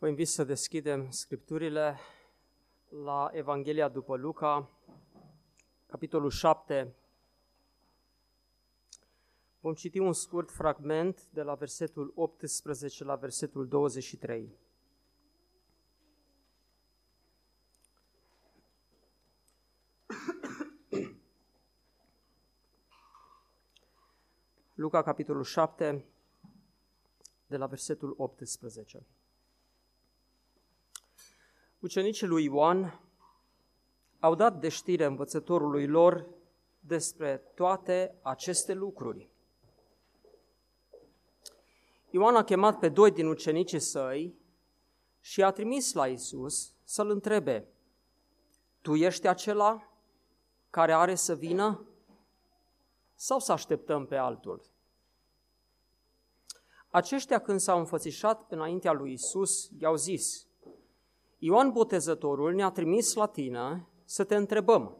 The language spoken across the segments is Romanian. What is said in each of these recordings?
Vă invit să deschidem scripturile la Evanghelia după Luca, capitolul 7. Vom citi un scurt fragment de la versetul 18 la versetul 23. Luca, capitolul 7, de la versetul 18. Ucenicii lui Ioan au dat de știre învățătorului lor despre toate aceste lucruri. Ioan a chemat pe doi din ucenicii săi și a trimis la Isus să-l întrebe, Tu ești acela care are să vină sau să așteptăm pe altul? Aceștia când s-au înfățișat înaintea lui Isus, i-au zis, Ioan Botezătorul ne-a trimis la tine să te întrebăm,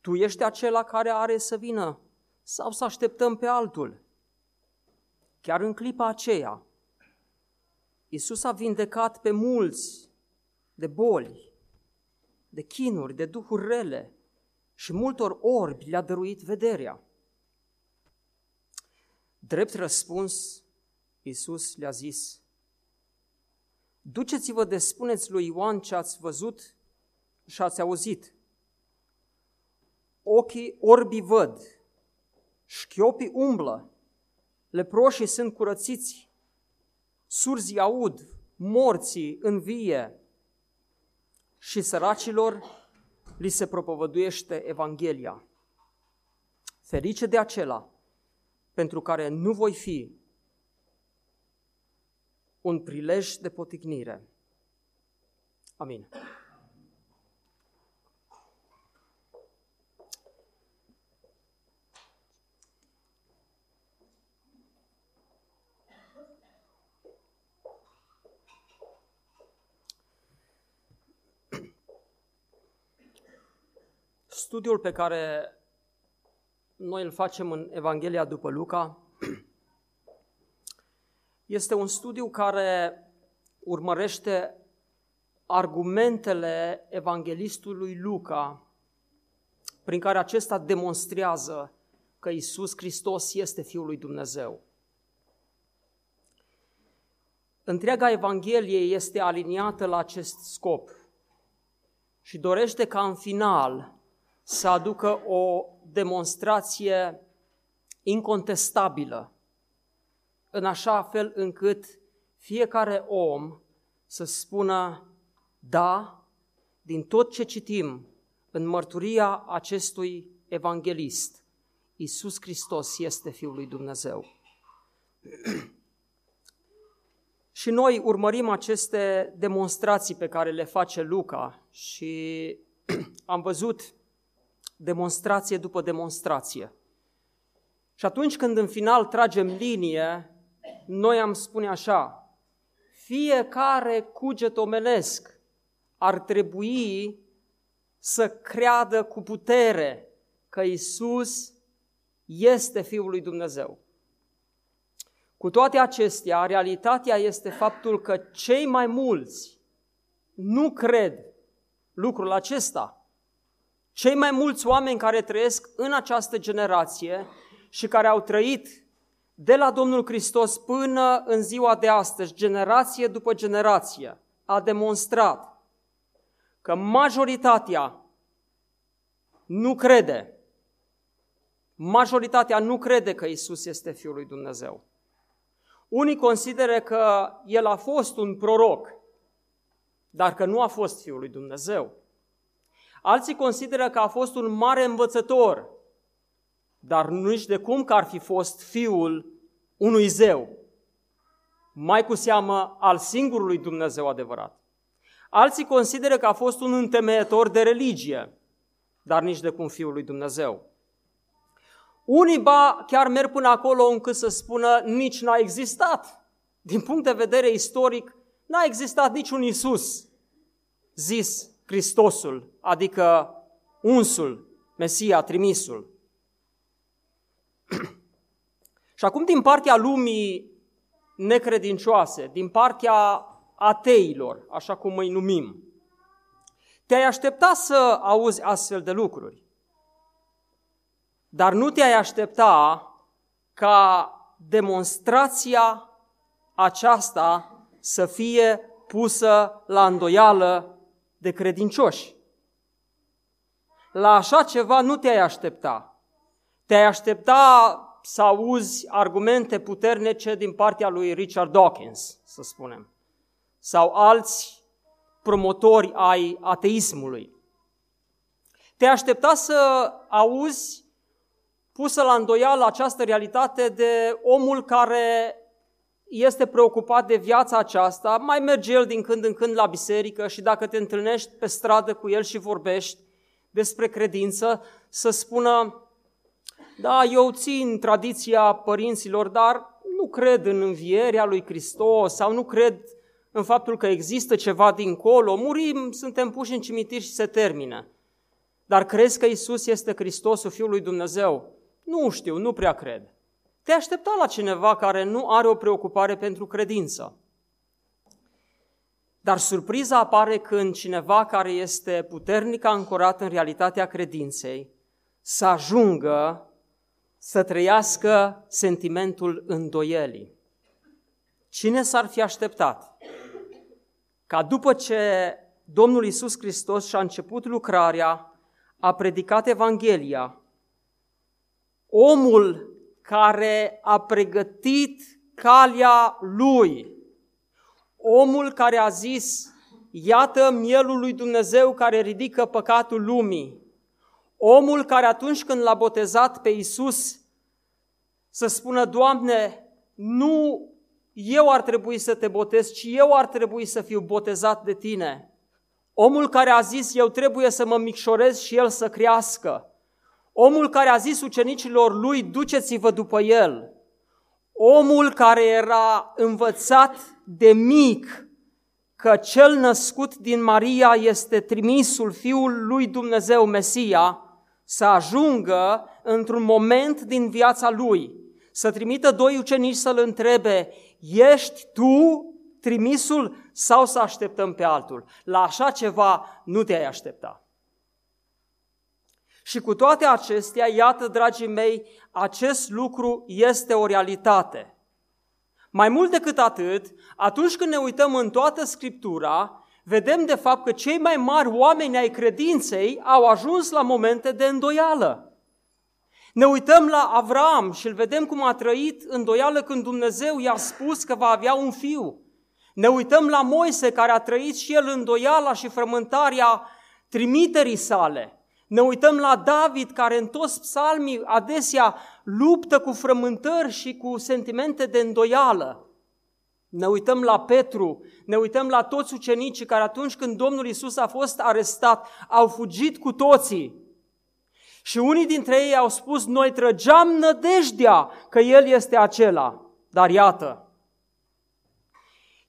tu ești acela care are să vină sau să așteptăm pe altul? Chiar în clipa aceea, Isus a vindecat pe mulți de boli, de chinuri, de duhuri rele și multor orbi le-a dăruit vederea. Drept răspuns, Isus le-a zis, Duceți-vă de spuneți lui Ioan ce ați văzut și ați auzit. Ochii orbii văd, șchiopii umblă, leproșii sunt curățiți, surzii aud, morții învie și săracilor li se propovăduiește Evanghelia. Ferice de acela pentru care nu voi fi un prilej de poticnire. Amin. Studiul pe care noi îl facem în Evanghelia după Luca este un studiu care urmărește argumentele evanghelistului Luca, prin care acesta demonstrează că Isus Hristos este Fiul lui Dumnezeu. Întreaga Evanghelie este aliniată la acest scop și dorește ca în final să aducă o demonstrație incontestabilă în așa fel încât fiecare om să spună, da, din tot ce citim în mărturia acestui evanghelist, Iisus Hristos este Fiul lui Dumnezeu. și noi urmărim aceste demonstrații pe care le face Luca și am văzut demonstrație după demonstrație. Și atunci când în final tragem linie, noi am spune așa, fiecare cuget omenesc ar trebui să creadă cu putere că Isus este Fiul lui Dumnezeu. Cu toate acestea, realitatea este faptul că cei mai mulți nu cred lucrul acesta. Cei mai mulți oameni care trăiesc în această generație și care au trăit de la Domnul Hristos până în ziua de astăzi, generație după generație, a demonstrat că majoritatea nu crede, majoritatea nu crede că Isus este Fiul lui Dumnezeu. Unii consideră că El a fost un proroc, dar că nu a fost Fiul lui Dumnezeu. Alții consideră că a fost un mare învățător, dar nici de cum că ar fi fost fiul unui zeu, mai cu seamă al singurului Dumnezeu adevărat. Alții consideră că a fost un întemeietor de religie, dar nici de cum Fiul lui Dumnezeu. Unii ba chiar merg până acolo încât să spună nici n-a existat. Din punct de vedere istoric, n-a existat niciun Isus zis Hristosul, adică unsul, Mesia, trimisul. Și acum din partea lumii necredincioase, din partea ateilor, așa cum îi numim, te-ai aștepta să auzi astfel de lucruri. Dar nu te-ai aștepta ca demonstrația aceasta să fie pusă la îndoială de credincioși. La așa ceva nu te-ai aștepta. Te-ai aștepta să auzi argumente puternice din partea lui Richard Dawkins, să spunem, sau alți promotori ai ateismului. Te aștepta să auzi pusă la îndoială această realitate de omul care este preocupat de viața aceasta, mai merge el din când în când la biserică și dacă te întâlnești pe stradă cu el și vorbești despre credință, să spună, da, eu țin tradiția părinților, dar nu cred în învierea lui Hristos sau nu cred în faptul că există ceva dincolo, murim, suntem puși în cimitir și se termină. Dar crezi că Isus este Hristosul, Fiul lui Dumnezeu? Nu știu, nu prea cred. Te aștepta la cineva care nu are o preocupare pentru credință. Dar surpriza apare când cineva care este puternic ancorat în realitatea credinței să ajungă să trăiască sentimentul îndoielii. Cine s-ar fi așteptat ca după ce Domnul Isus Hristos și-a început lucrarea, a predicat Evanghelia, omul care a pregătit calea lui, omul care a zis, iată mielul lui Dumnezeu care ridică păcatul lumii, omul care atunci când l-a botezat pe Isus să spună, Doamne, nu eu ar trebui să te botez, ci eu ar trebui să fiu botezat de tine. Omul care a zis, eu trebuie să mă micșorez și el să crească. Omul care a zis ucenicilor lui, duceți-vă după el. Omul care era învățat de mic că cel născut din Maria este trimisul Fiul lui Dumnezeu, Mesia, să ajungă într-un moment din viața lui, să trimită doi ucenici să-l întrebe, ești tu trimisul sau să așteptăm pe altul? La așa ceva nu te-ai aștepta. Și cu toate acestea, iată, dragii mei, acest lucru este o realitate. Mai mult decât atât, atunci când ne uităm în toată Scriptura, vedem de fapt că cei mai mari oameni ai credinței au ajuns la momente de îndoială. Ne uităm la Avram și îl vedem cum a trăit îndoială când Dumnezeu i-a spus că va avea un fiu. Ne uităm la Moise care a trăit și el îndoiala și frământarea trimiterii sale. Ne uităm la David, care în toți psalmii adesea luptă cu frământări și cu sentimente de îndoială. Ne uităm la Petru, ne uităm la toți ucenicii care atunci când Domnul Isus a fost arestat, au fugit cu toții. Și unii dintre ei au spus, noi trăgeam nădejdea că El este acela. Dar iată,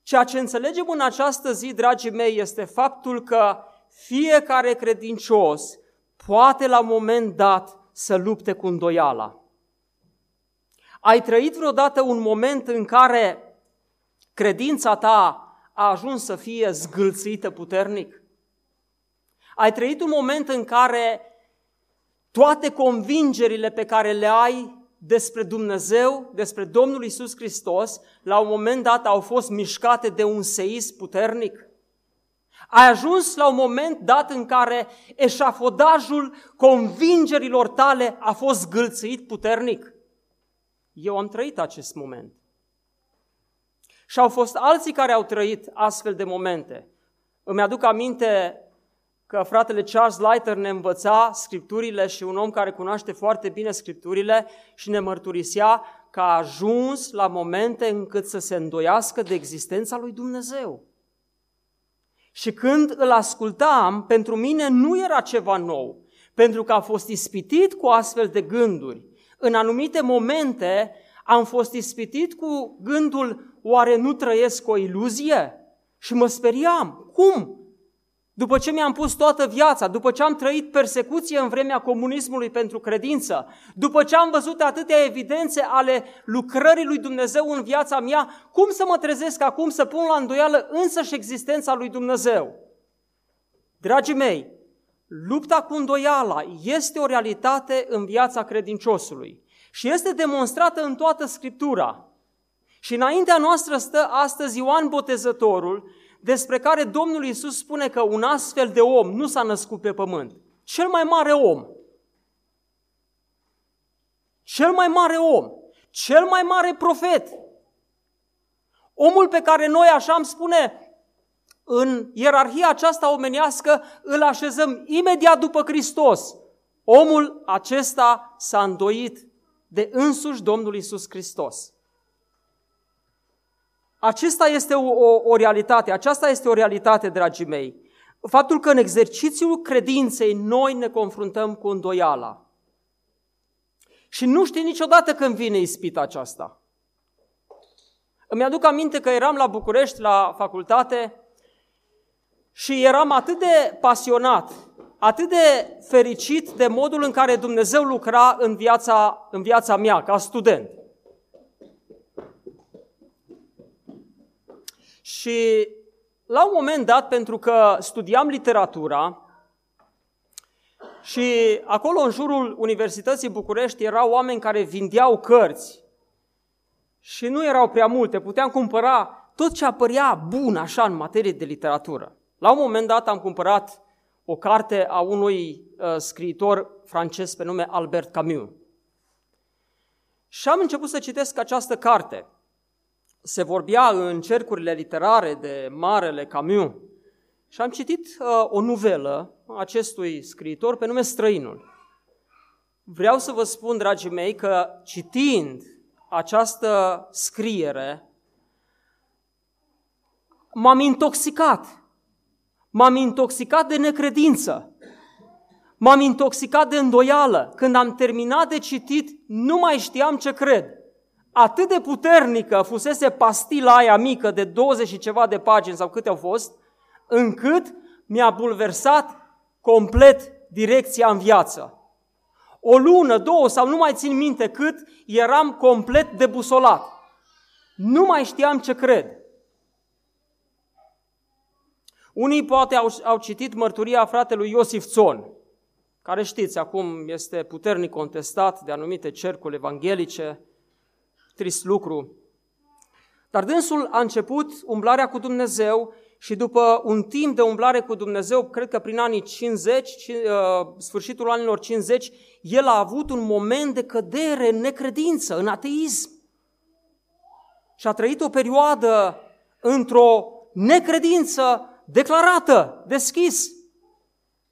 ceea ce înțelegem în această zi, dragii mei, este faptul că fiecare credincios poate la un moment dat să lupte cu îndoiala. Ai trăit vreodată un moment în care credința ta a ajuns să fie zgâlțită puternic? Ai trăit un moment în care toate convingerile pe care le ai despre Dumnezeu, despre Domnul Isus Hristos, la un moment dat au fost mișcate de un seism puternic? Ai ajuns la un moment dat în care eșafodajul convingerilor tale a fost gâlțit puternic. Eu am trăit acest moment. Și au fost alții care au trăit astfel de momente. Îmi aduc aminte că fratele Charles Leiter ne învăța scripturile și un om care cunoaște foarte bine scripturile și ne mărturisea că a ajuns la momente încât să se îndoiască de existența lui Dumnezeu. Și când îl ascultam, pentru mine nu era ceva nou, pentru că a fost ispitit cu astfel de gânduri. În anumite momente am fost ispitit cu gândul, oare nu trăiesc o iluzie? Și mă speriam. Cum? După ce mi-am pus toată viața, după ce am trăit persecuție în vremea comunismului pentru credință, după ce am văzut atâtea evidențe ale lucrării lui Dumnezeu în viața mea, cum să mă trezesc acum să pun la îndoială însăși existența lui Dumnezeu? Dragii mei, lupta cu îndoiala este o realitate în viața credinciosului și este demonstrată în toată Scriptura. Și înaintea noastră stă astăzi Ioan Botezătorul, despre care Domnul Iisus spune că un astfel de om nu s-a născut pe pământ. Cel mai mare om. Cel mai mare om. Cel mai mare profet. Omul pe care noi, așa îmi spune, în ierarhia aceasta omenească, îl așezăm imediat după Hristos. Omul acesta s-a îndoit de însuși Domnul Isus Hristos. Acesta este o, o, o realitate, aceasta este o realitate, dragii mei. Faptul că în exercițiul credinței noi ne confruntăm cu îndoiala. Și nu știi niciodată când vine ispita aceasta. Îmi aduc aminte că eram la București, la facultate, și eram atât de pasionat, atât de fericit de modul în care Dumnezeu lucra în viața, în viața mea, ca student. Și la un moment dat, pentru că studiam literatura, și acolo în jurul Universității București erau oameni care vindeau cărți și nu erau prea multe, puteam cumpăra tot ce apărea bun așa în materie de literatură. La un moment dat am cumpărat o carte a unui uh, scriitor francez pe nume Albert Camus. Și am început să citesc această carte se vorbea în cercurile literare de Marele Camus și am citit uh, o nuvelă acestui scriitor pe nume Străinul. Vreau să vă spun, dragii mei, că citind această scriere, m-am intoxicat. M-am intoxicat de necredință. M-am intoxicat de îndoială. Când am terminat de citit, nu mai știam ce cred atât de puternică fusese pastila aia mică de 20 și ceva de pagini sau câte au fost, încât mi-a bulversat complet direcția în viață. O lună, două sau nu mai țin minte cât, eram complet debusolat. Nu mai știam ce cred. Unii poate au, au citit mărturia fratelui Iosif Țon, care știți, acum este puternic contestat de anumite cercuri evanghelice, trist lucru. Dar dânsul a început umblarea cu Dumnezeu și după un timp de umblare cu Dumnezeu, cred că prin anii 50, uh, sfârșitul anilor 50, el a avut un moment de cădere în necredință, în ateism. Și a trăit o perioadă într-o necredință declarată, deschis.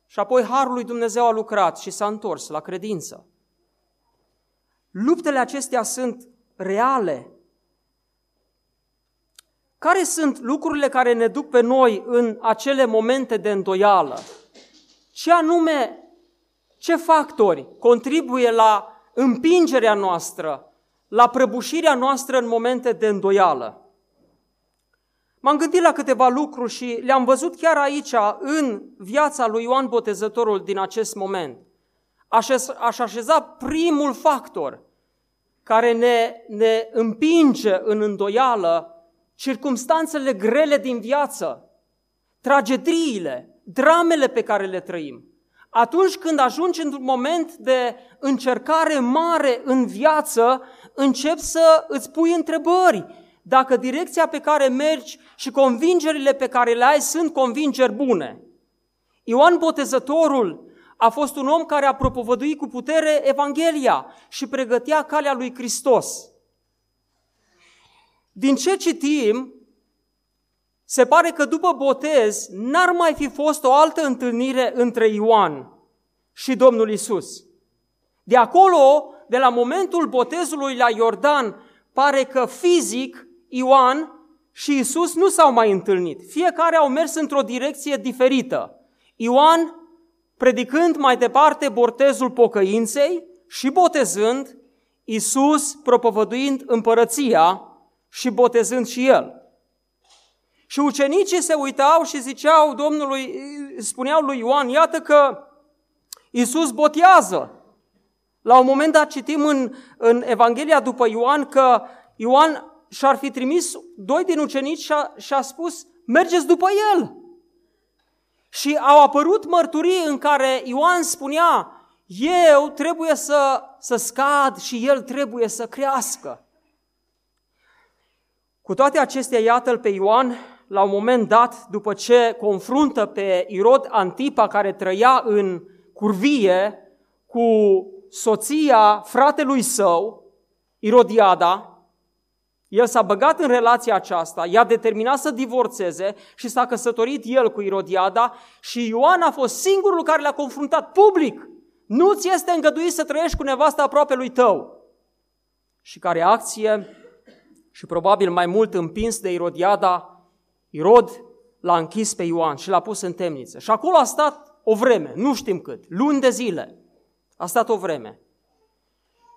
Și apoi Harul lui Dumnezeu a lucrat și s-a întors la credință. Luptele acestea sunt reale. Care sunt lucrurile care ne duc pe noi în acele momente de îndoială? Ce anume, ce factori contribuie la împingerea noastră, la prăbușirea noastră în momente de îndoială? M-am gândit la câteva lucruri și le-am văzut chiar aici, în viața lui Ioan Botezătorul din acest moment. Aș așeza primul factor care ne, ne împinge în îndoială circumstanțele grele din viață, tragediile, dramele pe care le trăim. Atunci când ajungi într-un moment de încercare mare în viață, începi să îți pui întrebări dacă direcția pe care mergi și convingerile pe care le ai sunt convingeri bune. Ioan Botezătorul a fost un om care a propovăduit cu putere Evanghelia și pregătea calea lui Hristos. Din ce citim, se pare că după botez n-ar mai fi fost o altă întâlnire între Ioan și Domnul Isus. De acolo, de la momentul botezului la Iordan, pare că fizic Ioan și Isus nu s-au mai întâlnit. Fiecare au mers într-o direcție diferită. Ioan predicând mai departe botezul pocăinței și botezând, Isus propovăduind împărăția și botezând și el. Și ucenicii se uitau și ziceau Domnului, spuneau lui Ioan, iată că Isus botează. La un moment dat citim în, în Evanghelia după Ioan că Ioan și-ar fi trimis doi din ucenici și a, și a spus, mergeți după el. Și au apărut mărturii în care Ioan spunea, eu trebuie să, să scad și el trebuie să crească. Cu toate acestea, iată-l pe Ioan, la un moment dat, după ce confruntă pe Irod Antipa, care trăia în curvie, cu soția fratelui său, Irodiada, el s-a băgat în relația aceasta, i-a determinat să divorțeze și s-a căsătorit el cu Irodiada și Ioan a fost singurul care l-a confruntat public. Nu ți este îngăduit să trăiești cu nevasta aproape lui tău. Și ca reacție, și probabil mai mult împins de Irodiada, Irod l-a închis pe Ioan și l-a pus în temniță. Și acolo a stat o vreme, nu știm cât, luni de zile. A stat o vreme.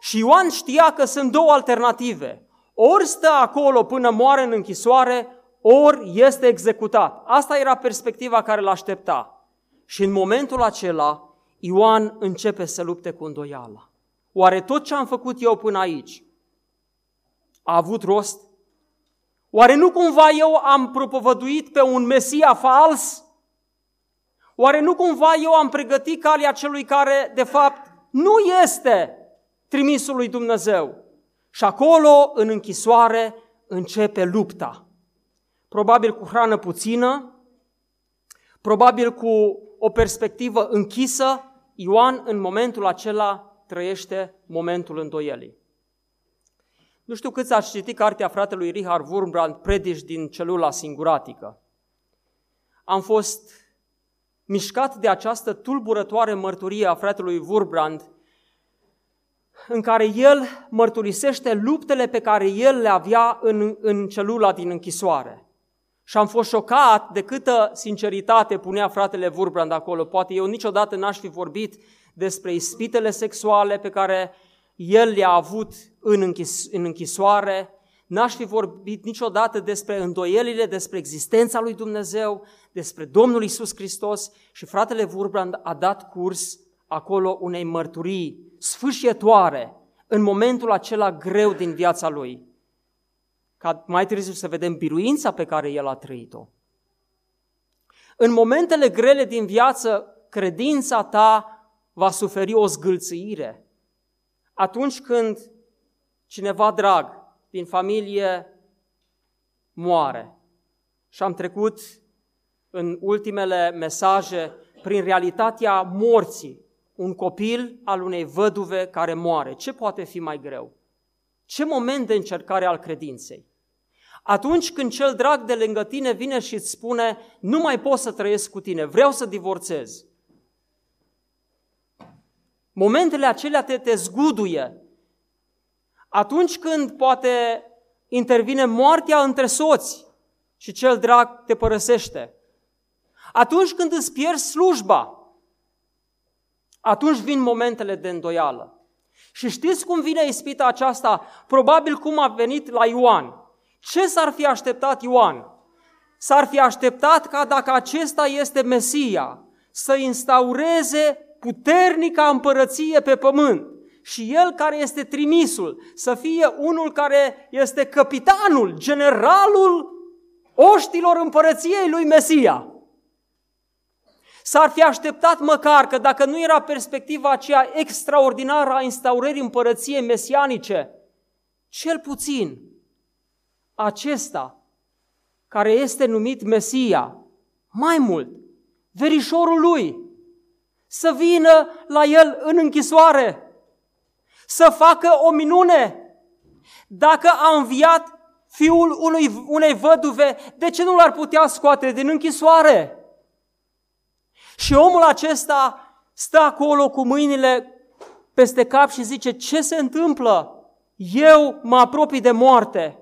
Și Ioan știa că sunt două alternative. Ori stă acolo până moare în închisoare, ori este executat. Asta era perspectiva care l aștepta. Și în momentul acela, Ioan începe să lupte cu îndoiala. Oare tot ce am făcut eu până aici a avut rost? Oare nu cumva eu am propovăduit pe un Mesia fals? Oare nu cumva eu am pregătit calea celui care, de fapt, nu este trimisul lui Dumnezeu? Și acolo, în închisoare, începe lupta. Probabil cu hrană puțină, probabil cu o perspectivă închisă, Ioan în momentul acela trăiește momentul îndoielii. Nu știu câți ați citit cartea fratelui Richard Wurmbrand, Predici din celula singuratică. Am fost mișcat de această tulburătoare mărturie a fratelui Wurmbrand în care el mărturisește luptele pe care el le avea în, în celula din închisoare. Și am fost șocat de câtă sinceritate punea fratele Vurbrand acolo. Poate eu niciodată n-aș fi vorbit despre ispitele sexuale pe care el le-a avut în, închis, în închisoare, n-aș fi vorbit niciodată despre îndoielile, despre existența lui Dumnezeu, despre Domnul Isus Hristos și fratele Vurbrand a dat curs acolo unei mărturii sfârșietoare în momentul acela greu din viața lui, ca mai târziu să vedem biruința pe care el a trăit-o. În momentele grele din viață, credința ta va suferi o zgâlțire. Atunci când cineva drag din familie moare. Și am trecut în ultimele mesaje prin realitatea morții un copil al unei văduve care moare. Ce poate fi mai greu? Ce moment de încercare al credinței? Atunci când cel drag de lângă tine vine și îți spune, nu mai pot să trăiesc cu tine, vreau să divorțez. Momentele acelea te, te zguduie. Atunci când poate intervine moartea între soți și cel drag te părăsește. Atunci când îți pierzi slujba, atunci vin momentele de îndoială. Și știți cum vine ispita aceasta? Probabil cum a venit la Ioan. Ce s-ar fi așteptat Ioan? S-ar fi așteptat ca dacă acesta este Mesia, să instaureze puternica împărăție pe pământ și el care este trimisul, să fie unul care este capitanul, generalul oștilor împărăției lui Mesia. S-ar fi așteptat măcar că dacă nu era perspectiva aceea extraordinară a instaurării împărăției mesianice, cel puțin acesta care este numit Mesia, mai mult, verișorul lui, să vină la el în închisoare, să facă o minune. Dacă a înviat fiul unui, unei văduve, de ce nu l-ar putea scoate din închisoare? Și omul acesta stă acolo cu mâinile peste cap și zice, ce se întâmplă? Eu mă apropii de moarte.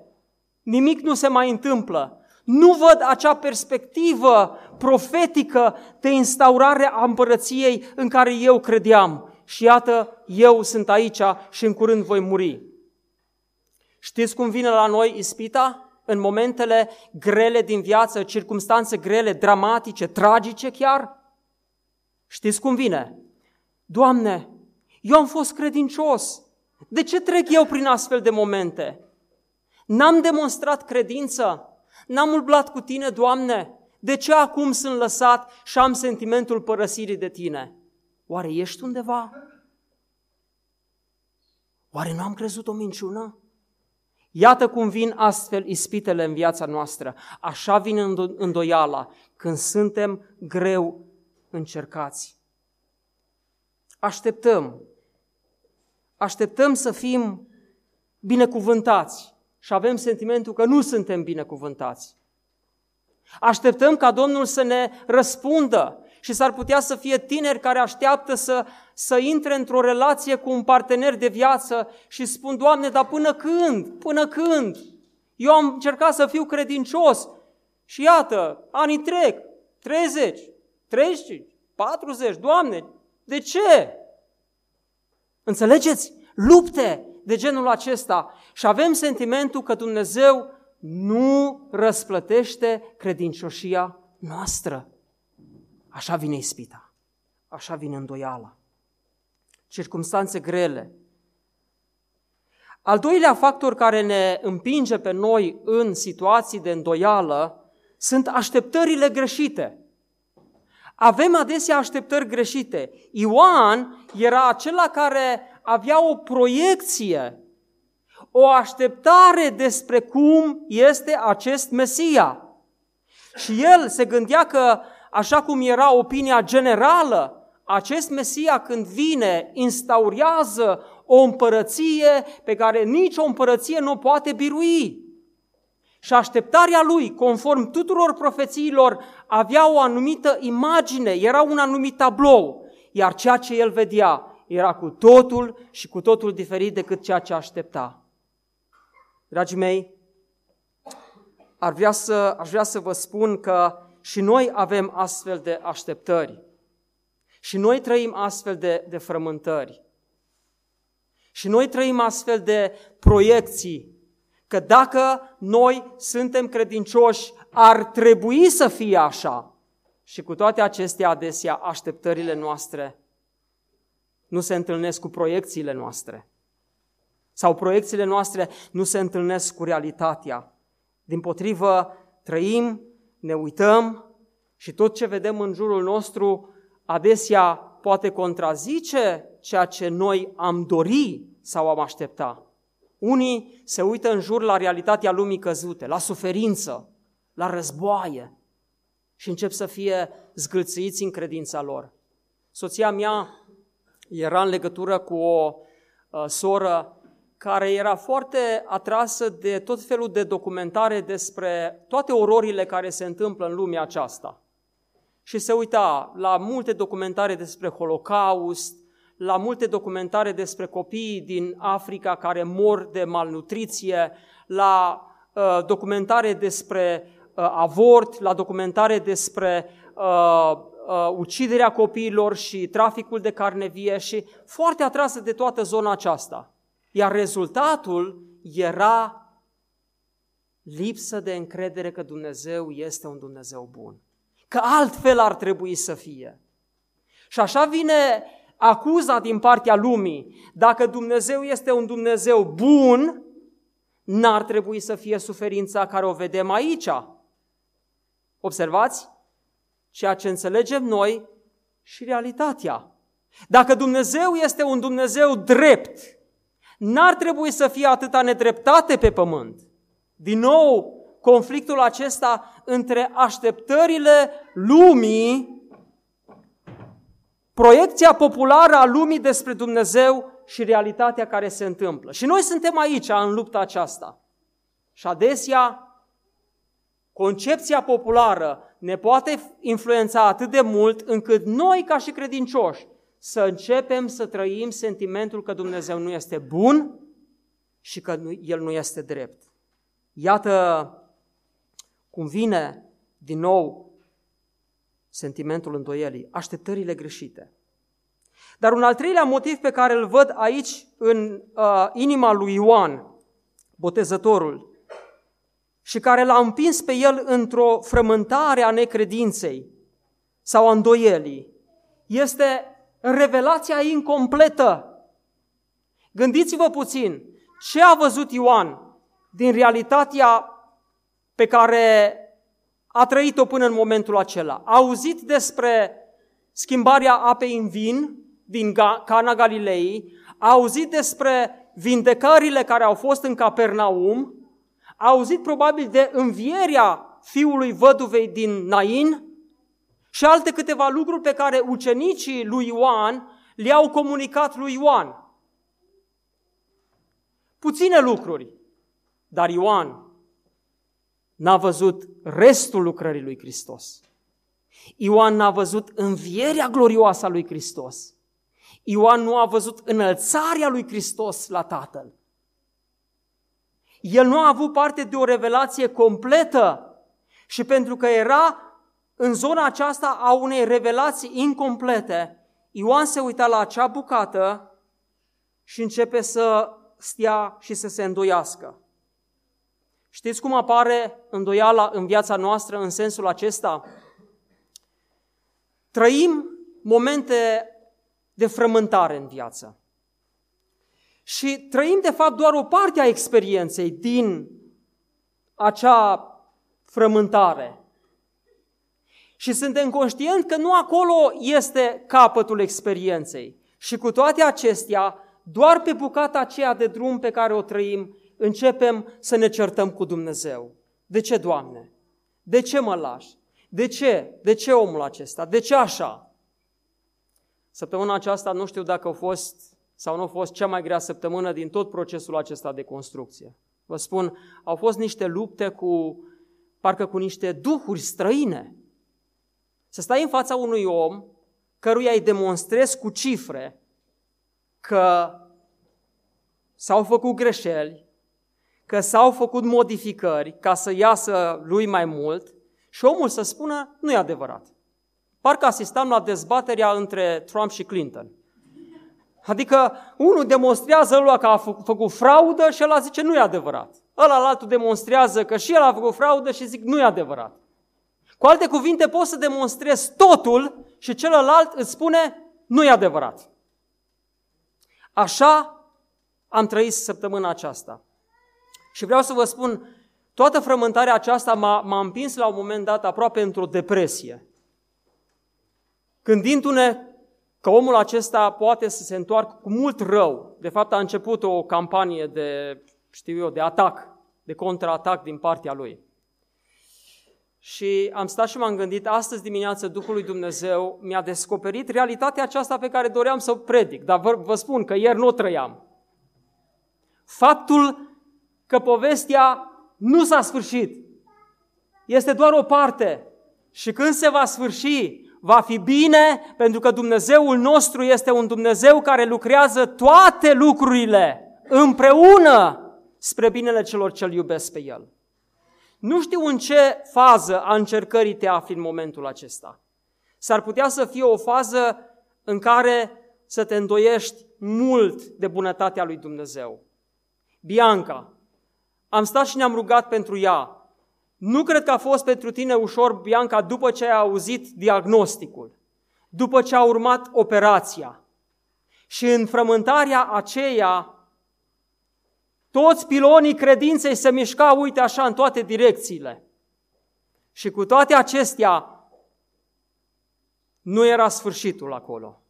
nimic nu se mai întâmplă. Nu văd acea perspectivă profetică de instaurare a împărăției în care eu credeam. Și iată, eu sunt aici și în curând voi muri. Știți cum vine la noi ispita? În momentele grele din viață, circumstanțe grele, dramatice, tragice chiar? Știți cum vine? Doamne, eu am fost credincios. De ce trec eu prin astfel de momente? N-am demonstrat credință? N-am umblat cu tine, Doamne? De ce acum sunt lăsat și am sentimentul părăsirii de tine? Oare ești undeva? Oare nu am crezut o minciună? Iată cum vin astfel ispitele în viața noastră. Așa vine îndoiala când suntem greu încercați. Așteptăm. Așteptăm să fim binecuvântați și avem sentimentul că nu suntem binecuvântați. Așteptăm ca Domnul să ne răspundă și s-ar putea să fie tineri care așteaptă să, să intre într-o relație cu un partener de viață și spun, Doamne, dar până când? Până când? Eu am încercat să fiu credincios și iată, anii trec, 30, 30, 40, Doamne, de ce? Înțelegeți? Lupte de genul acesta și avem sentimentul că Dumnezeu nu răsplătește credincioșia noastră. Așa vine ispita, așa vine îndoiala. Circumstanțe grele. Al doilea factor care ne împinge pe noi în situații de îndoială sunt așteptările greșite. Avem adesea așteptări greșite. Ioan era acela care avea o proiecție, o așteptare despre cum este acest Mesia. Și el se gândea că așa cum era opinia generală, acest Mesia când vine, instaurează o împărăție pe care nicio împărăție nu poate birui. Și așteptarea lui, conform tuturor profețiilor, avea o anumită imagine, era un anumit tablou, iar ceea ce el vedea era cu totul și cu totul diferit decât ceea ce aștepta. Dragii mei, ar vrea să, aș vrea să vă spun că și noi avem astfel de așteptări. Și noi trăim astfel de, de frământări. Și noi trăim astfel de proiecții. Că dacă noi suntem credincioși, ar trebui să fie așa. Și cu toate acestea, adesea, așteptările noastre nu se întâlnesc cu proiecțiile noastre. Sau proiecțiile noastre nu se întâlnesc cu realitatea. Din potrivă, trăim ne uităm și tot ce vedem în jurul nostru adesea poate contrazice ceea ce noi am dori sau am aștepta. Unii se uită în jur la realitatea lumii căzute, la suferință, la războaie și încep să fie zgâlțâiți în credința lor. Soția mea era în legătură cu o uh, soră care era foarte atrasă de tot felul de documentare despre toate ororile care se întâmplă în lumea aceasta. Și se uita la multe documentare despre Holocaust, la multe documentare despre copiii din Africa care mor de malnutriție, la uh, documentare despre uh, avort, la documentare despre uh, uh, uciderea copiilor și traficul de carne vie și foarte atrasă de toată zona aceasta. Iar rezultatul era lipsă de încredere că Dumnezeu este un Dumnezeu bun. Că altfel ar trebui să fie. Și așa vine acuza din partea lumii. Dacă Dumnezeu este un Dumnezeu bun, n-ar trebui să fie suferința care o vedem aici. Observați? Ceea ce înțelegem noi și realitatea. Dacă Dumnezeu este un Dumnezeu drept, N-ar trebui să fie atâta nedreptate pe pământ. Din nou, conflictul acesta între așteptările lumii, proiecția populară a lumii despre Dumnezeu și realitatea care se întâmplă. Și noi suntem aici în lupta aceasta. Și adesea concepția populară ne poate influența atât de mult încât noi, ca și credincioși, să începem să trăim sentimentul că Dumnezeu nu este bun și că El nu este drept. Iată cum vine din nou sentimentul îndoielii, așteptările greșite. Dar un al treilea motiv pe care îl văd aici în uh, inima lui Ioan, botezătorul, și care l-a împins pe el într-o frământare a necredinței sau a îndoielii, este revelația incompletă. Gândiți-vă puțin, ce a văzut Ioan din realitatea pe care a trăit-o până în momentul acela. A auzit despre schimbarea apei în vin din Cana Galilei, a auzit despre vindecările care au fost în Capernaum, a auzit probabil de învierea fiului văduvei din Nain și alte câteva lucruri pe care ucenicii lui Ioan le-au comunicat lui Ioan. Puține lucruri, dar Ioan n-a văzut restul lucrării lui Hristos. Ioan n-a văzut învierea glorioasă a lui Hristos. Ioan nu a văzut înălțarea lui Hristos la Tatăl. El nu a avut parte de o revelație completă și pentru că era în zona aceasta a unei revelații incomplete, Ioan se uita la acea bucată și începe să stea și să se îndoiască. Știți cum apare îndoiala în viața noastră în sensul acesta? Trăim momente de frământare în viață. Și trăim, de fapt, doar o parte a experienței din acea frământare. Și suntem conștienți că nu acolo este capătul experienței. Și cu toate acestea, doar pe bucata aceea de drum pe care o trăim, începem să ne certăm cu Dumnezeu. De ce, Doamne? De ce mă lași? De ce? De ce omul acesta? De ce așa? Săptămâna aceasta nu știu dacă a fost sau nu a fost cea mai grea săptămână din tot procesul acesta de construcție. Vă spun, au fost niște lupte cu, parcă cu niște duhuri străine. Să stai în fața unui om căruia îi demonstrezi cu cifre că s-au făcut greșeli, că s-au făcut modificări ca să iasă lui mai mult și omul să spună, nu e adevărat. Parcă asistam la dezbaterea între Trump și Clinton. Adică unul demonstrează lui că a făcut fraudă și ăla zice nu e adevărat. Ăla altul demonstrează că și el a făcut fraudă și zic nu e adevărat. Cu alte cuvinte, poți să demonstrezi totul și celălalt îți spune nu e adevărat. Așa am trăit săptămâna aceasta. Și vreau să vă spun, toată frământarea aceasta m-a, m-a împins la un moment dat aproape într-o depresie. Gândindu-ne că omul acesta poate să se întoarcă cu mult rău. De fapt, a început o campanie de, știu eu, de atac, de contraatac din partea lui. Și am stat și m-am gândit, astăzi dimineață Duhul lui Dumnezeu mi-a descoperit realitatea aceasta pe care doream să o predic, dar vă, vă spun că ieri nu o trăiam. Faptul că povestea nu s-a sfârșit. Este doar o parte. Și când se va sfârși, va fi bine pentru că Dumnezeul nostru este un Dumnezeu care lucrează toate lucrurile împreună spre binele celor ce-L iubesc pe El. Nu știu în ce fază a încercării te afli în momentul acesta. S-ar putea să fie o fază în care să te îndoiești mult de bunătatea lui Dumnezeu. Bianca, am stat și ne-am rugat pentru ea. Nu cred că a fost pentru tine ușor, Bianca, după ce ai auzit diagnosticul, după ce a urmat operația. Și în frământarea aceea, toți pilonii credinței se mișcau, uite așa, în toate direcțiile. Și cu toate acestea, nu era sfârșitul acolo.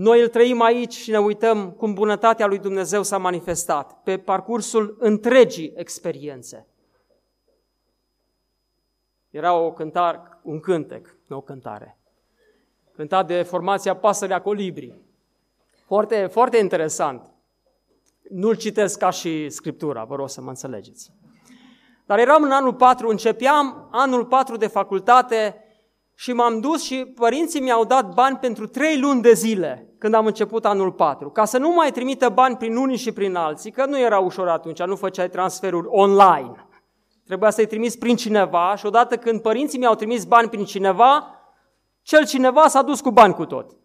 Noi îl trăim aici și ne uităm cum bunătatea lui Dumnezeu s-a manifestat pe parcursul întregii experiențe. Era o cântare, un cântec, nu o cântare. Cântat de formația Pasărea Colibri. Foarte, foarte interesant. Nu-l citesc ca și Scriptura, vă rog să mă înțelegeți. Dar eram în anul 4, începeam anul 4 de facultate și m-am dus și părinții mi-au dat bani pentru trei luni de zile când am început anul 4, ca să nu mai trimită bani prin unii și prin alții, că nu era ușor atunci, nu făceai transferuri online. Trebuia să-i trimiți prin cineva și odată când părinții mi-au trimis bani prin cineva, cel cineva s-a dus cu bani cu tot.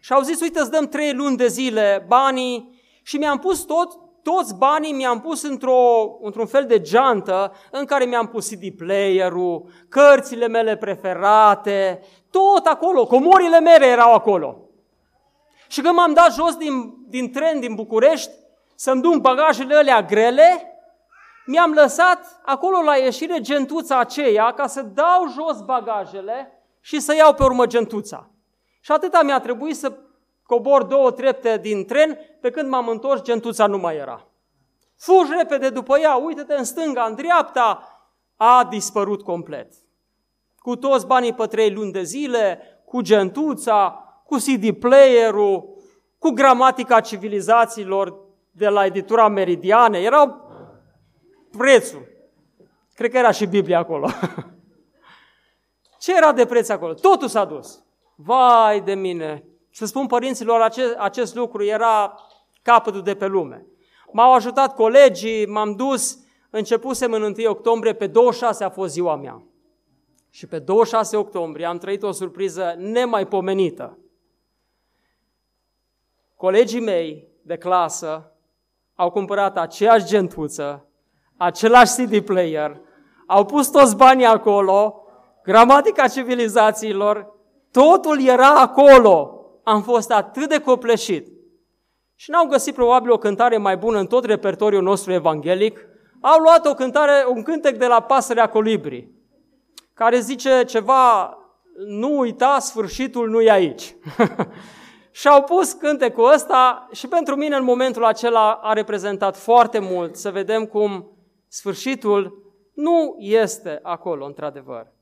Și au zis, uite, îți dăm trei luni de zile banii și mi-am pus tot, toți banii mi-am pus într-o, într-un fel de geantă în care mi-am pus CD player-ul, cărțile mele preferate, tot acolo, comorile mele erau acolo. Și când m-am dat jos din, din tren din București să-mi duc bagajele alea grele, mi-am lăsat acolo la ieșire gentuța aceea ca să dau jos bagajele și să iau pe urmă gentuța. Și atâta mi-a trebuit să cobor două trepte din tren, pe când m-am întors, gentuța nu mai era. Fugi repede după ea, uite-te în stânga, în dreapta, a dispărut complet. Cu toți banii pe trei luni de zile, cu gentuța, cu CD player-ul, cu gramatica civilizațiilor de la editura Meridiane, erau prețul. Cred că era și Biblia acolo. Ce era de preț acolo? Totul s-a dus. Vai de mine! Să spun părinților, acest, acest lucru era capătul de pe lume. M-au ajutat colegii, m-am dus, începusem în 1 octombrie, pe 26 a fost ziua mea. Și pe 26 octombrie am trăit o surpriză nemaipomenită. Colegii mei de clasă au cumpărat aceeași gentuță, același CD player, au pus toți banii acolo, gramatica civilizațiilor, totul era acolo. Am fost atât de copleșit. Și n-au găsit probabil o cântare mai bună în tot repertoriul nostru evanghelic. Au luat o cântare, un cântec de la Pasărea Colibri, care zice ceva, nu uita, sfârșitul nu e aici. și au pus cântecul ăsta și pentru mine în momentul acela a reprezentat foarte mult să vedem cum sfârșitul nu este acolo, într-adevăr.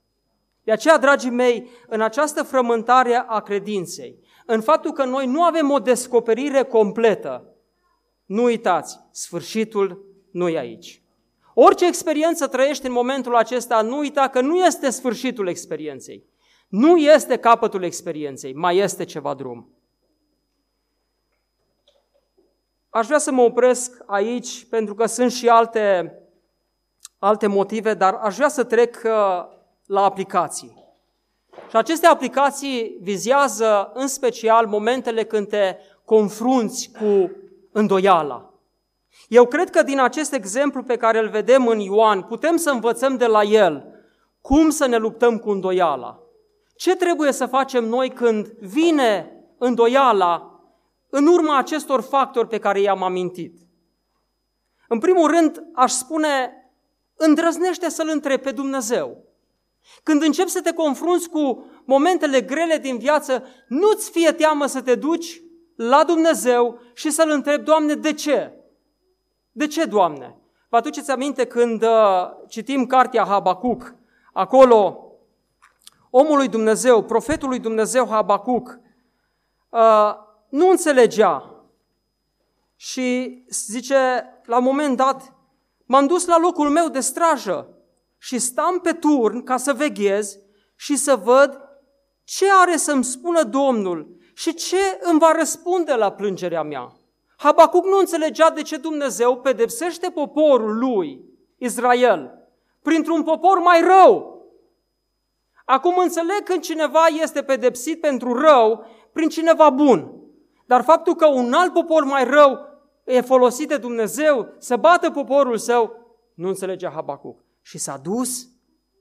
De aceea, dragii mei, în această frământare a credinței, în faptul că noi nu avem o descoperire completă, nu uitați, sfârșitul nu e aici. Orice experiență trăiești în momentul acesta, nu uita că nu este sfârșitul experienței. Nu este capătul experienței, mai este ceva drum. Aș vrea să mă opresc aici pentru că sunt și alte, alte motive, dar aș vrea să trec uh, la aplicații. Și aceste aplicații vizează în special momentele când te confrunți cu îndoiala. Eu cred că din acest exemplu pe care îl vedem în Ioan, putem să învățăm de la el cum să ne luptăm cu îndoiala. Ce trebuie să facem noi când vine îndoiala în urma acestor factori pe care i-am amintit? În primul rând, aș spune, îndrăznește să-L întrebi pe Dumnezeu. Când începi să te confrunți cu momentele grele din viață, nu-ți fie teamă să te duci la Dumnezeu și să-L întrebi, Doamne, de ce? De ce, Doamne? Vă aduceți aminte când uh, citim cartea Habacuc, acolo omul lui Dumnezeu, profetul lui Dumnezeu Habacuc, uh, nu înțelegea și zice, la un moment dat, m-am dus la locul meu de strajă și stam pe turn ca să veghez și să văd ce are să-mi spună Domnul și ce îmi va răspunde la plângerea mea. Habacuc nu înțelegea de ce Dumnezeu pedepsește poporul lui, Israel, printr-un popor mai rău. Acum înțeleg când cineva este pedepsit pentru rău prin cineva bun. Dar faptul că un alt popor mai rău e folosit de Dumnezeu să bată poporul său, nu înțelegea Habacuc și s-a dus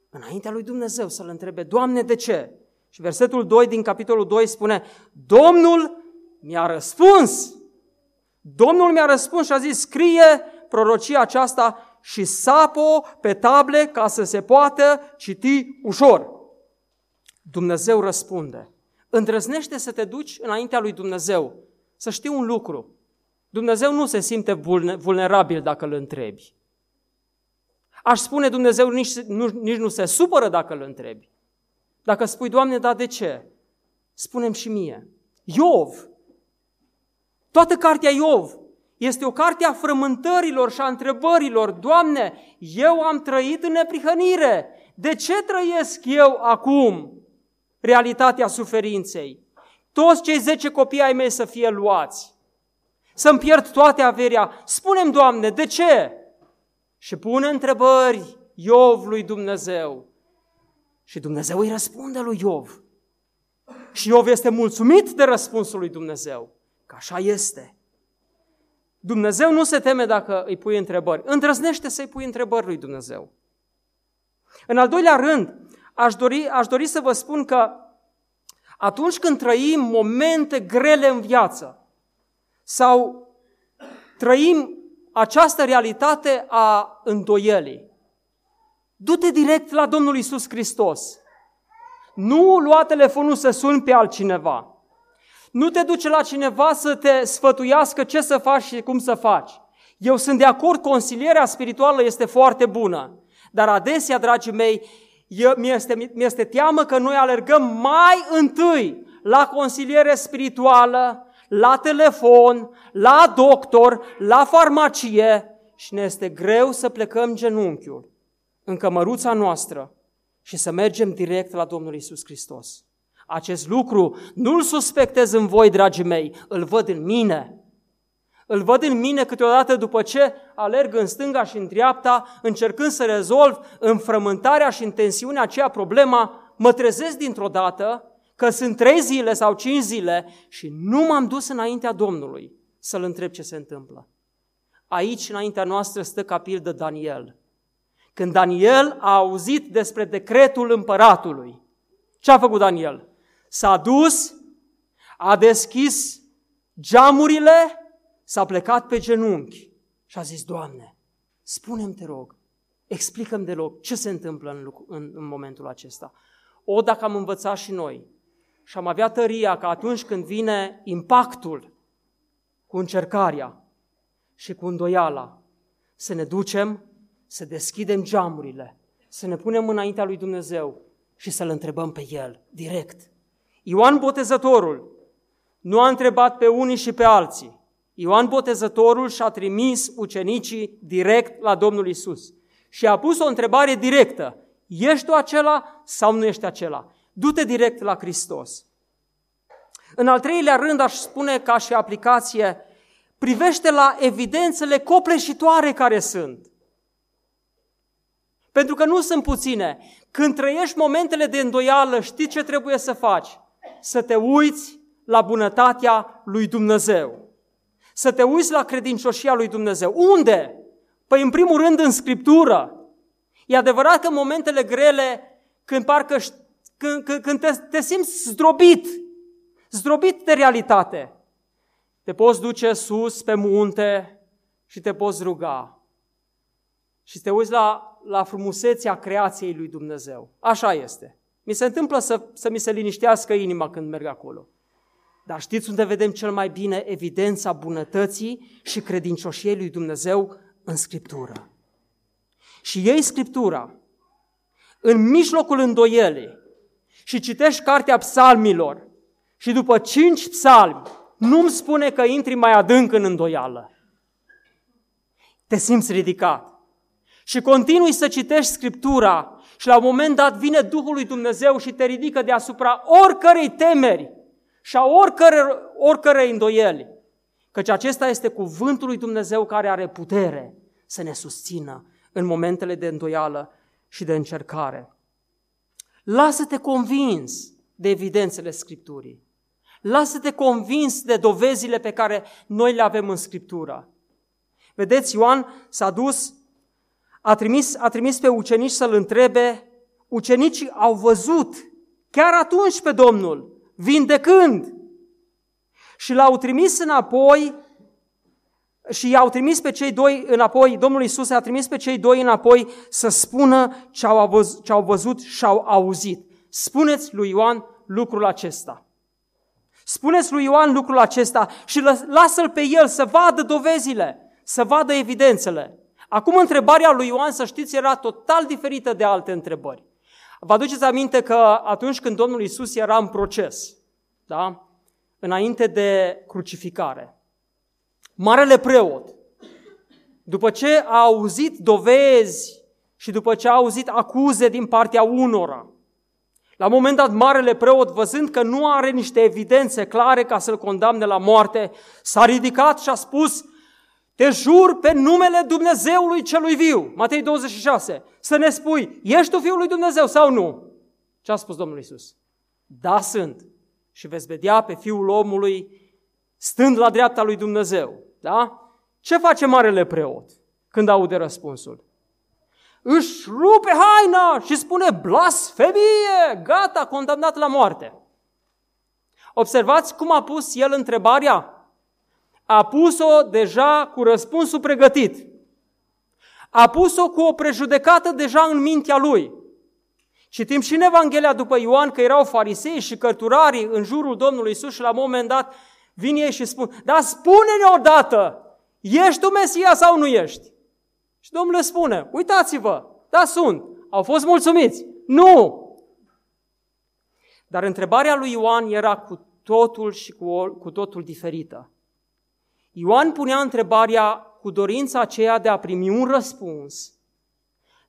înaintea lui Dumnezeu să-L întrebe, Doamne, de ce? Și versetul 2 din capitolul 2 spune, Domnul mi-a răspuns. Domnul mi-a răspuns și a zis, scrie prorocia aceasta și sapo pe table ca să se poată citi ușor. Dumnezeu răspunde. Îndrăznește să te duci înaintea lui Dumnezeu. Să știi un lucru. Dumnezeu nu se simte vulnerabil dacă îl întrebi. Aș spune Dumnezeu nici nu, nici nu se supără dacă îl întrebi. Dacă spui, Doamne, dar de ce? Spunem și mie. Iov. Toată cartea Iov este o carte a frământărilor și a întrebărilor. Doamne, eu am trăit în neprihănire. De ce trăiesc eu acum? realitatea suferinței. Toți cei zece copii ai mei să fie luați. Să-mi pierd toate averia. Spunem, Doamne, de ce? Și pune întrebări Iov lui Dumnezeu. Și Dumnezeu îi răspunde lui Iov. Și Iov este mulțumit de răspunsul lui Dumnezeu. Că așa este. Dumnezeu nu se teme dacă îi pui întrebări. Îndrăznește să-i pui întrebări lui Dumnezeu. În al doilea rând, aș dori, aș dori să vă spun că atunci când trăim momente grele în viață sau trăim această realitate a îndoielii, du-te direct la Domnul Isus Hristos. Nu lua telefonul să suni pe altcineva. Nu te duce la cineva să te sfătuiască ce să faci și cum să faci. Eu sunt de acord, consilierea spirituală este foarte bună, dar adesea, dragii mei, mi-este, mi-este teamă că noi alergăm mai întâi la consiliere spirituală, la telefon, la doctor, la farmacie și ne este greu să plecăm genunchiul în cămăruța noastră și să mergem direct la Domnul Isus Hristos. Acest lucru nu-l suspectez în voi, dragii mei, îl văd în mine. Îl văd în mine câteodată după ce alerg în stânga și în dreapta, încercând să rezolv înfrământarea și în tensiunea aceea problema, mă trezesc dintr-o dată că sunt trei zile sau cinci zile și nu m-am dus înaintea Domnului să-L întreb ce se întâmplă. Aici, înaintea noastră, stă capil de Daniel. Când Daniel a auzit despre decretul împăratului, ce a făcut Daniel? S-a dus, a deschis geamurile, s-a plecat pe genunchi și a zis, Doamne, spune-mi, te rog, explică-mi deloc ce se întâmplă în, în, în momentul acesta. O, dacă am învățat și noi și am avea tăria că atunci când vine impactul cu încercarea și cu îndoiala, să ne ducem, să deschidem geamurile, să ne punem înaintea lui Dumnezeu și să-L întrebăm pe El direct. Ioan Botezătorul nu a întrebat pe unii și pe alții. Ioan Botezătorul și-a trimis ucenicii direct la Domnul Isus și a pus o întrebare directă. Ești tu acela sau nu ești acela? Du-te direct la Hristos. În al treilea rând aș spune ca și aplicație, privește la evidențele copleșitoare care sunt. Pentru că nu sunt puține. Când trăiești momentele de îndoială, știi ce trebuie să faci? Să te uiți la bunătatea lui Dumnezeu. Să te uiți la credincioșia lui Dumnezeu. Unde? Păi în primul rând în Scriptură. E adevărat că în momentele grele, când parcă când, când, când te, te simți zdrobit, zdrobit de realitate, te poți duce sus pe munte și te poți ruga. Și te uiți la, la frumusețea creației lui Dumnezeu. Așa este. Mi se întâmplă să, să mi se liniștească inima când merg acolo. Dar știți unde vedem cel mai bine evidența bunătății și credincioșiei lui Dumnezeu? În Scriptură. Și ei Scriptura, în mijlocul îndoielii, și citești cartea psalmilor și după cinci psalmi nu-mi spune că intri mai adânc în îndoială. Te simți ridicat. Și continui să citești Scriptura și la un moment dat vine Duhul lui Dumnezeu și te ridică deasupra oricărei temeri și a oricărei, oricărei îndoieli. Căci acesta este cuvântul lui Dumnezeu care are putere să ne susțină în momentele de îndoială și de încercare. Lasă-te convins de evidențele Scripturii. Lasă-te convins de dovezile pe care noi le avem în Scriptură. Vedeți, Ioan s-a dus, a trimis, a trimis pe ucenici să-l întrebe, ucenicii au văzut chiar atunci pe Domnul, vindecând. Și l-au trimis înapoi și i-au trimis pe cei doi înapoi, Domnul Isus a trimis pe cei doi înapoi să spună ce au, văzut, ce au văzut și au auzit. Spuneți lui Ioan lucrul acesta. Spuneți lui Ioan lucrul acesta și lasă-l pe el să vadă dovezile, să vadă evidențele. Acum întrebarea lui Ioan, să știți, era total diferită de alte întrebări. Vă aduceți aminte că atunci când Domnul Isus era în proces, da? înainte de crucificare, Marele preot, după ce a auzit dovezi și după ce a auzit acuze din partea unora, La un moment dat, marele preot, văzând că nu are niște evidențe clare ca să-l condamne la moarte, s-a ridicat și a spus, te jur pe numele Dumnezeului celui viu, Matei 26, să ne spui, ești tu Fiul lui Dumnezeu sau nu? Ce a spus Domnul Isus? Da, sunt. Și veți vedea pe Fiul omului stând la dreapta lui Dumnezeu. Da? Ce face marele preot când aude răspunsul? Își rupe haina și spune blasfemie, gata, condamnat la moarte. Observați cum a pus el întrebarea? A pus-o deja cu răspunsul pregătit. A pus-o cu o prejudecată deja în mintea lui. Citim și în Evanghelia după Ioan că erau farisei și cărturarii în jurul Domnului Isus și la un moment dat vin ei și spun, dar spune-ne odată, ești tu Mesia sau nu ești? Și Domnul le spune, uitați-vă, da sunt, au fost mulțumiți. Nu! Dar întrebarea lui Ioan era cu totul și cu, cu totul diferită. Ioan punea întrebarea cu dorința aceea de a primi un răspuns,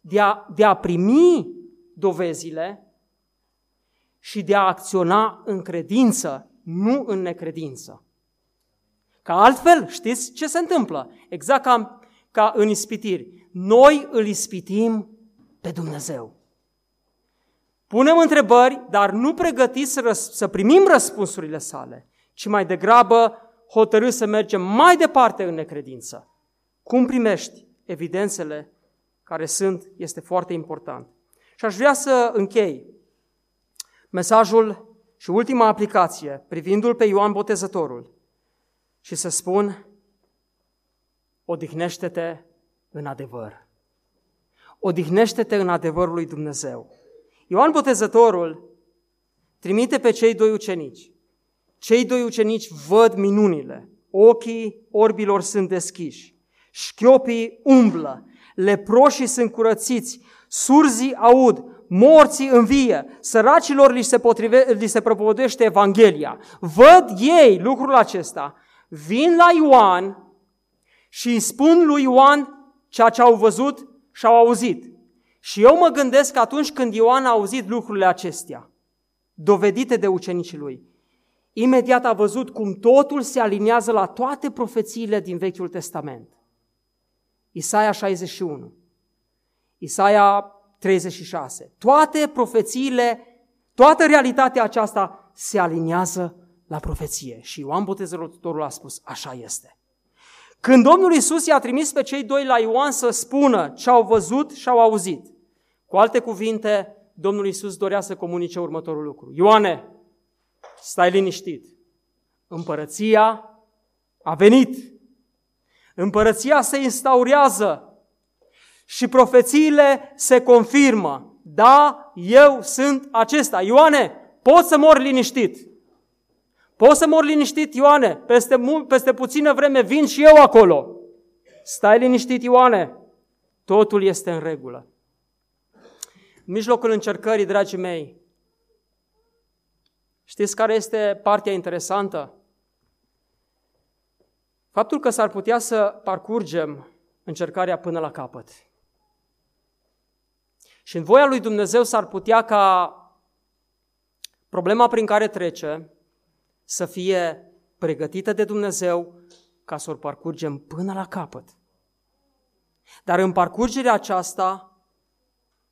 de a, de a primi dovezile și de a acționa în credință, nu în necredință. Ca altfel, știți ce se întâmplă? Exact ca, ca în ispitiri. Noi îl ispitim pe Dumnezeu. Punem întrebări, dar nu pregătiți să, răs- să primim răspunsurile sale, ci mai degrabă hotărâți să mergem mai departe în necredință. Cum primești evidențele care sunt, este foarte important. Și aș vrea să închei mesajul și ultima aplicație, privindul pe Ioan Botezătorul, și să spun, odihnește-te în adevăr. Odihnește-te în adevărul lui Dumnezeu. Ioan Botezătorul trimite pe cei doi ucenici. Cei doi ucenici văd minunile. Ochii orbilor sunt deschiși. Șchiopii umblă. Leproșii sunt curățiți. Surzii aud. Morții învie. Săracilor li se, potrive, li se propovădește Evanghelia. Văd ei lucrul acesta. Vin la Ioan și îi spun lui Ioan ceea ce au văzut și au auzit. Și eu mă gândesc că atunci când Ioan a auzit lucrurile acestea, dovedite de ucenicii lui, imediat a văzut cum totul se aliniază la toate profețiile din Vechiul Testament. Isaia 61, Isaia 36, toate profețiile, toată realitatea aceasta se aliniază la profeție. Și Ioan Botezătorul a spus, așa este. Când Domnul Isus i-a trimis pe cei doi la Ioan să spună ce au văzut și au auzit, cu alte cuvinte, Domnul Isus dorea să comunice următorul lucru. Ioane, stai liniștit. Împărăția a venit. Împărăția se instaurează și profețiile se confirmă. Da, eu sunt acesta. Ioane, poți să mor liniștit. Poți să mor liniștit, Ioane, peste, peste puțină vreme vin și eu acolo. Stai liniștit, Ioane, totul este în regulă. În mijlocul încercării, dragii mei, știți care este partea interesantă? Faptul că s-ar putea să parcurgem încercarea până la capăt. Și în voia lui Dumnezeu s-ar putea ca problema prin care trece să fie pregătită de Dumnezeu ca să o parcurgem până la capăt. Dar în parcurgerea aceasta,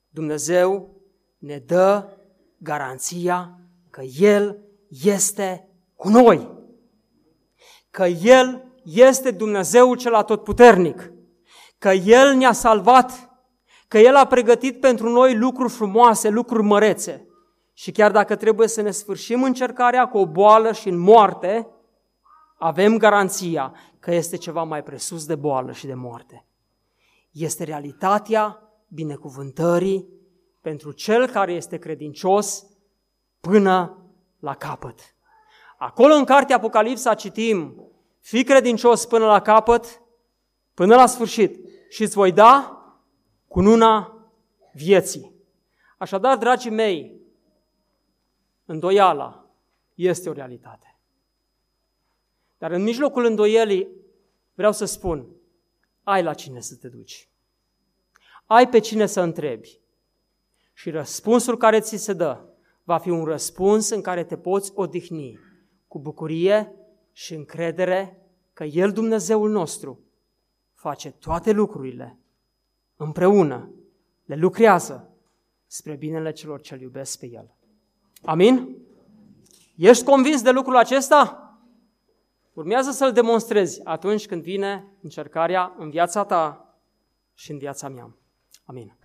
Dumnezeu ne dă garanția că El este cu noi. Că El este Dumnezeul cel atotputernic. Că El ne-a salvat. Că El a pregătit pentru noi lucruri frumoase, lucruri mărețe. Și chiar dacă trebuie să ne sfârșim încercarea cu o boală și în moarte, avem garanția că este ceva mai presus de boală și de moarte. Este realitatea binecuvântării pentru cel care este credincios până la capăt. Acolo în cartea Apocalipsa citim, fii credincios până la capăt, până la sfârșit și îți voi da cununa vieții. Așadar, dragii mei, Îndoiala este o realitate. Dar în mijlocul îndoielii vreau să spun, ai la cine să te duci. Ai pe cine să întrebi. Și răspunsul care ți se dă Va fi un răspuns în care te poți odihni cu bucurie și încredere că El, Dumnezeul nostru, face toate lucrurile împreună, le lucrează spre binele celor ce iubesc pe El. Amin? Ești convins de lucrul acesta? Urmează să-l demonstrezi atunci când vine încercarea în viața ta și în viața mea. Amin.